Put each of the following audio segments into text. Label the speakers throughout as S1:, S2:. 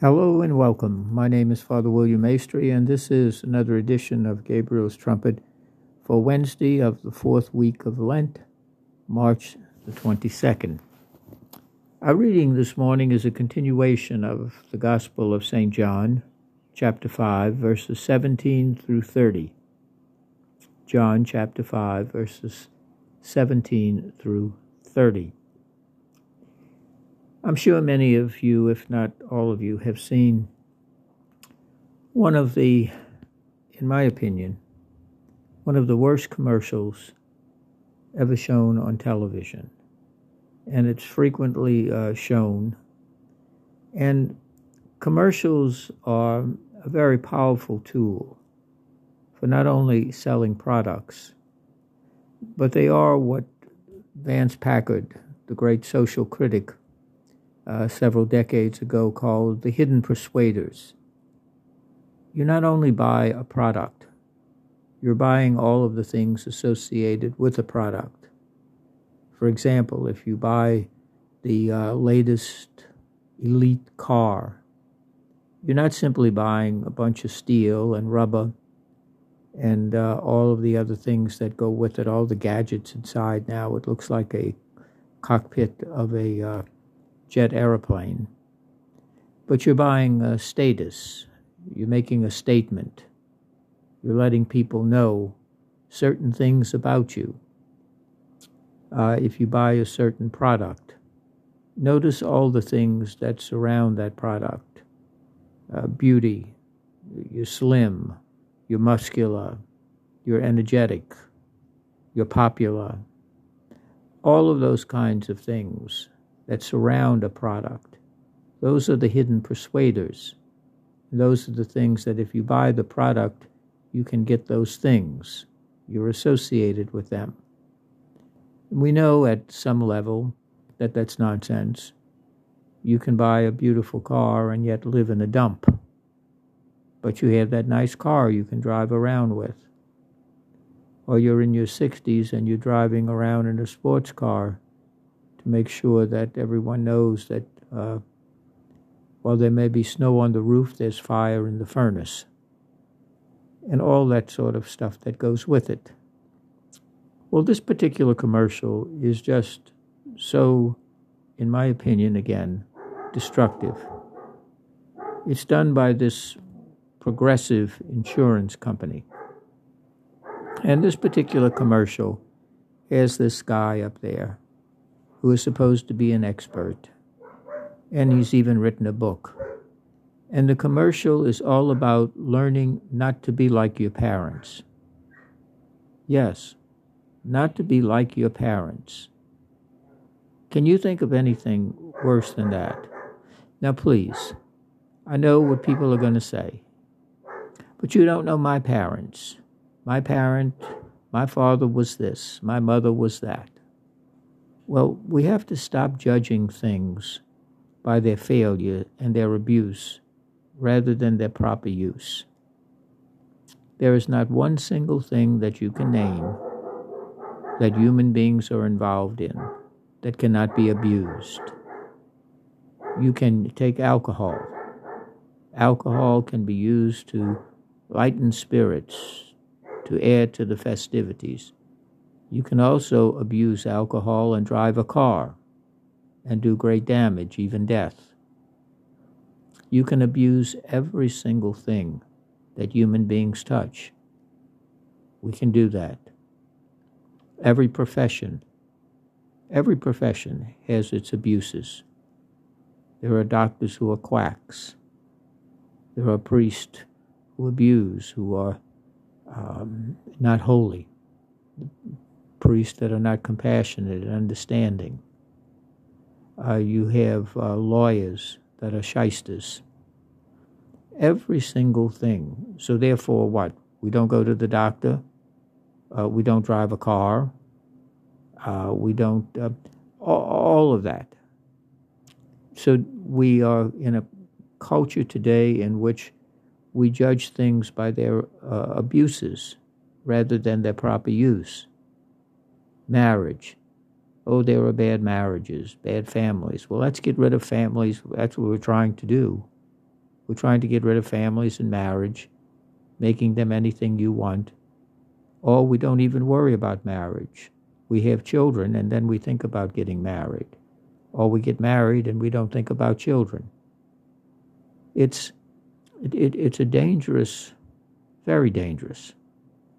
S1: Hello and welcome. My name is Father William Maestri, and this is another edition of Gabriel's Trumpet for Wednesday of the fourth week of Lent, March the 22nd. Our reading this morning is a continuation of the Gospel of St. John, chapter 5, verses 17 through 30. John chapter 5, verses 17 through 30. I'm sure many of you, if not all of you, have seen one of the, in my opinion, one of the worst commercials ever shown on television. And it's frequently uh, shown. And commercials are a very powerful tool for not only selling products, but they are what Vance Packard, the great social critic, uh, several decades ago called The Hidden Persuaders. You not only buy a product, you're buying all of the things associated with the product. For example, if you buy the uh, latest elite car, you're not simply buying a bunch of steel and rubber and uh, all of the other things that go with it, all the gadgets inside now. It looks like a cockpit of a uh, jet aeroplane, but you're buying a status, you're making a statement, you're letting people know certain things about you. Uh, if you buy a certain product, notice all the things that surround that product. Uh, beauty, you're slim, you're muscular, you're energetic, you're popular, all of those kinds of things that surround a product. Those are the hidden persuaders. Those are the things that if you buy the product, you can get those things. You're associated with them. We know at some level that that's nonsense. You can buy a beautiful car and yet live in a dump. But you have that nice car you can drive around with. Or you're in your 60s and you're driving around in a sports car make sure that everyone knows that uh, while there may be snow on the roof, there's fire in the furnace, and all that sort of stuff that goes with it. Well, this particular commercial is just so, in my opinion, again, destructive. It's done by this progressive insurance company. And this particular commercial has this guy up there who is supposed to be an expert. And he's even written a book. And the commercial is all about learning not to be like your parents. Yes, not to be like your parents. Can you think of anything worse than that? Now, please, I know what people are going to say, but you don't know my parents. My parent, my father was this, my mother was that. Well, we have to stop judging things by their failure and their abuse rather than their proper use. There is not one single thing that you can name that human beings are involved in that cannot be abused. You can take alcohol. Alcohol can be used to lighten spirits, to add to the festivities. You can also abuse alcohol and drive a car and do great damage, even death. You can abuse every single thing that human beings touch. We can do that. Every profession, every profession has its abuses. There are doctors who are quacks. There are priests who abuse, who are um, not holy priests that are not compassionate and understanding. Uh, you have uh, lawyers that are shysters. Every single thing. So, therefore, what? We don't go to the doctor. Uh, we don't drive a car. Uh, we don't. Uh, all of that. So, we are in a culture today in which we judge things by their uh, abuses rather than their proper use marriage. Oh, there are bad marriages, bad families. Well, let's get rid of families. That's what we're trying to do. We're trying to get rid of families and marriage, making them anything you want. Or we don't even worry about marriage. We have children and then we think about getting married. Or we get married and we don't think about children. It's, it, it, it's a dangerous, very dangerous,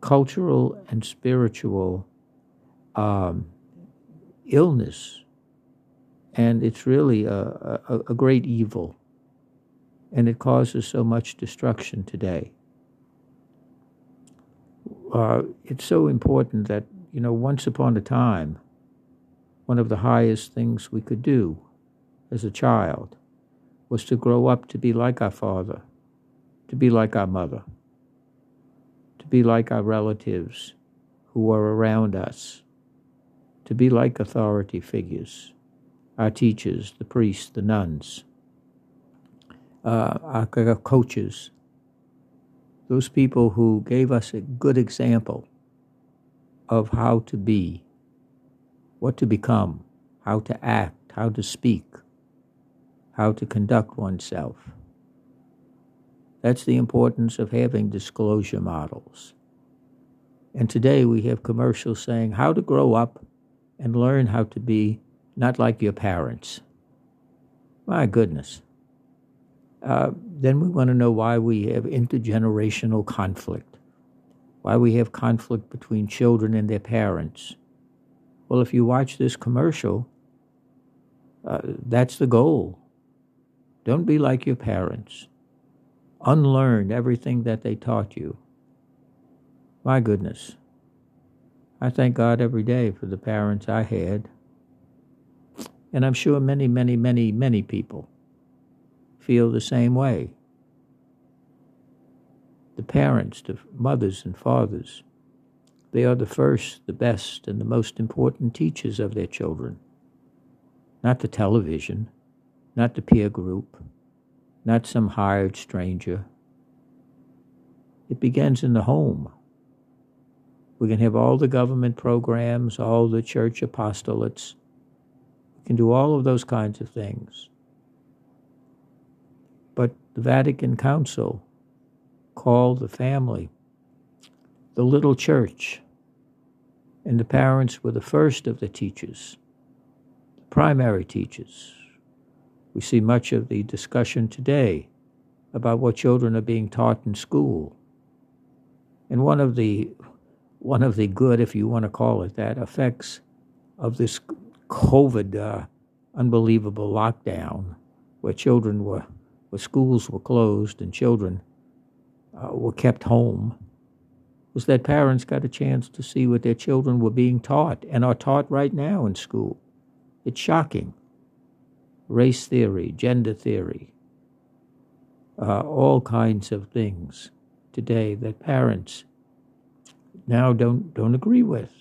S1: cultural and spiritual um, illness. And it's really a, a, a great evil. And it causes so much destruction today. Uh, it's so important that, you know, once upon a time, one of the highest things we could do as a child was to grow up to be like our father, to be like our mother, to be like our relatives who were around us, to be like authority figures, our teachers, the priests, the nuns, uh, our coaches, those people who gave us a good example of how to be, what to become, how to act, how to speak, how to conduct oneself. That's the importance of having disclosure models. And today we have commercials saying how to grow up and learn how to be not like your parents. My goodness. Uh, then we want to know why we have intergenerational conflict, why we have conflict between children and their parents. Well, if you watch this commercial, uh, that's the goal. Don't be like your parents. Unlearn everything that they taught you. My goodness. I thank God every day for the parents I had. And I'm sure many, many, many, many people feel the same way. The parents, the mothers and fathers, they are the first, the best, and the most important teachers of their children. Not the television, not the peer group, not some hired stranger. It begins in the home. We can have all the government programs, all the church apostolates. We can do all of those kinds of things. But the Vatican Council called the family the little church, and the parents were the first of the teachers, the primary teachers. We see much of the discussion today about what children are being taught in school. And one of the one of the good, if you want to call it that, effects of this COVID uh, unbelievable lockdown, where children were, where schools were closed and children uh, were kept home, was that parents got a chance to see what their children were being taught and are taught right now in school. It's shocking. Race theory, gender theory, uh, all kinds of things today that parents now don't, don't agree with.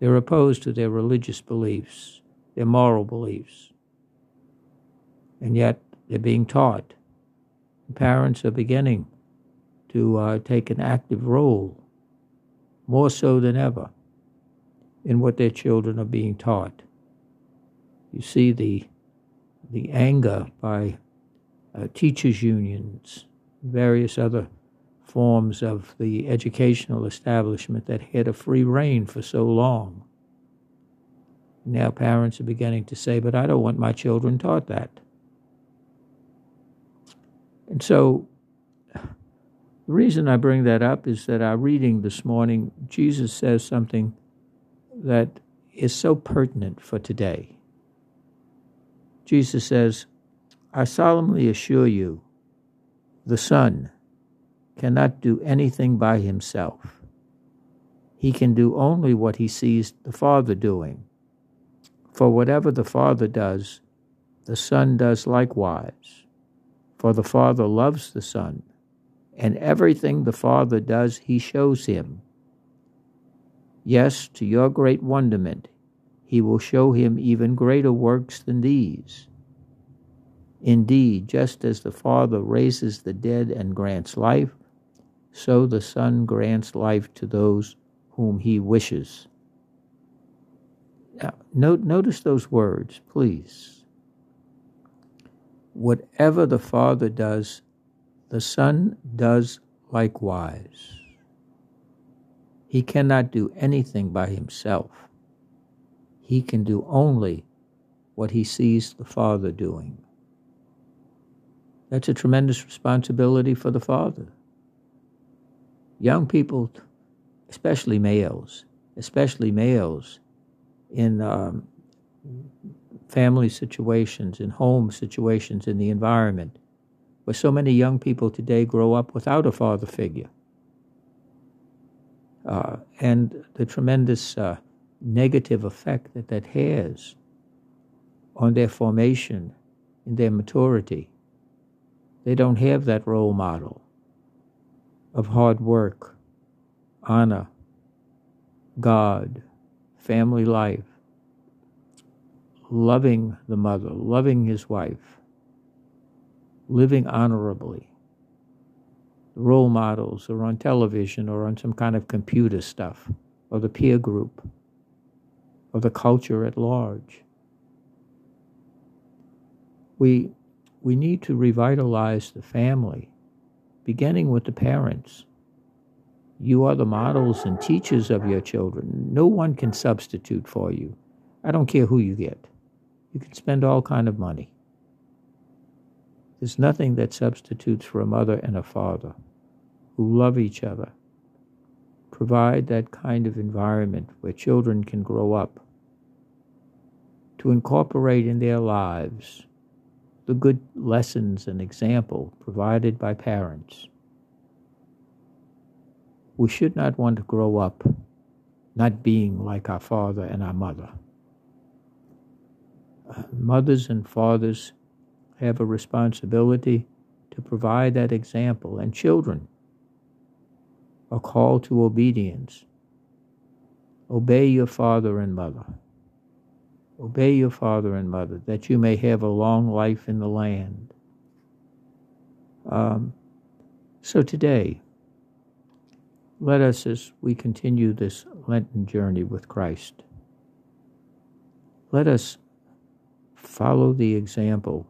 S1: They're opposed to their religious beliefs, their moral beliefs. And yet they're being taught. Parents are beginning to uh, take an active role, more so than ever, in what their children are being taught. You see the, the anger by uh, teachers' unions, various other forms of the educational establishment that had a free reign for so long. Now parents are beginning to say, but I don't want my children taught that. And so the reason I bring that up is that our reading this morning, Jesus says something that is so pertinent for today. Jesus says, I solemnly assure you, the Son, cannot do anything by himself. He can do only what he sees the Father doing. For whatever the Father does, the Son does likewise. For the Father loves the Son, and everything the Father does, he shows him. Yes, to your great wonderment, he will show him even greater works than these. Indeed, just as the Father raises the dead and grants life, so the Son grants life to those whom he wishes. Now, note, notice those words, please. whatever the Father does, the Son does likewise. He cannot do anything by himself. He can do only what he sees the Father doing. That's a tremendous responsibility for the Father. Young people, especially males, especially males in um, family situations, in home situations, in the environment, where so many young people today grow up without a father figure. Uh, and the tremendous uh, negative effect that that has on their formation in their maturity. They don't have that role model of hard work, honor, God, family life, loving the mother, loving his wife, living honorably. Role models are on television or on some kind of computer stuff, or the peer group, or the culture at large. We, we need to revitalize the family, beginning with the parents. You are the models and teachers of your children. No one can substitute for you. I don't care who you get. You can spend all kind of money. There's nothing that substitutes for a mother and a father who love each other. Provide that kind of environment where children can grow up to incorporate in their lives the good lessons and example provided by parents. We should not want to grow up not being like our father and our mother. Uh, mothers and fathers have a responsibility to provide that example, and children are called to obedience. Obey your father and mother. Obey your father and mother, that you may have a long life in the land. Um, so today, let us, as we continue this Lenten journey with Christ, let us follow the example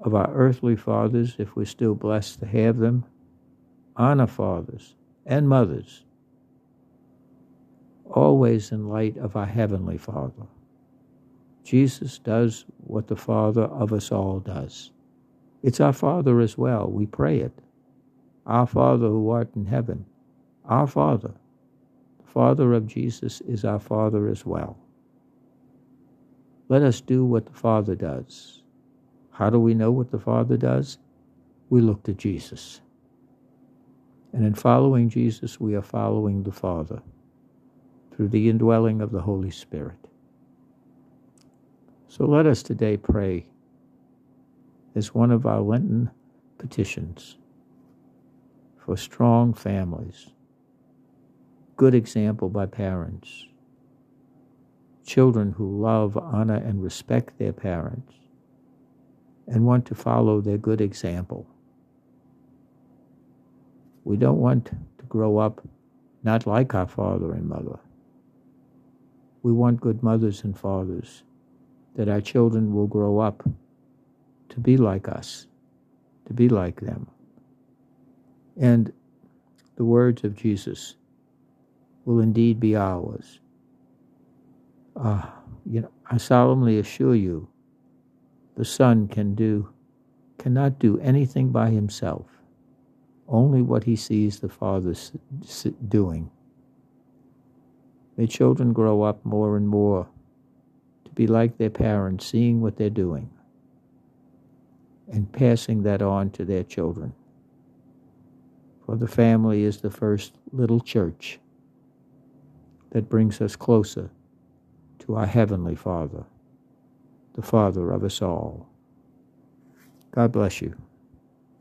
S1: of our earthly fathers, if we're still blessed to have them, honor fathers and mothers, always in light of our Heavenly Father. Jesus does what the Father of us all does. It's our Father as well. We pray it. Our Father who art in heaven. Our Father. The Father of Jesus is our Father as well. Let us do what the Father does. How do we know what the Father does? We look to Jesus. And in following Jesus, we are following the Father through the indwelling of the Holy Spirit. So let us today pray as one of our Lenten petitions for strong families, good example by parents, children who love, honor, and respect their parents, and want to follow their good example. We don't want to grow up not like our father and mother. We want good mothers and fathers that our children will grow up to be like us, to be like them. And the words of Jesus will indeed be ours. Uh, you know, I solemnly assure you, the Son can do, cannot do anything by himself, only what he sees the Father doing. May children grow up more and more be like their parents, seeing what they're doing and passing that on to their children. For the family is the first little church that brings us closer to our Heavenly Father, the Father of us all. God bless you.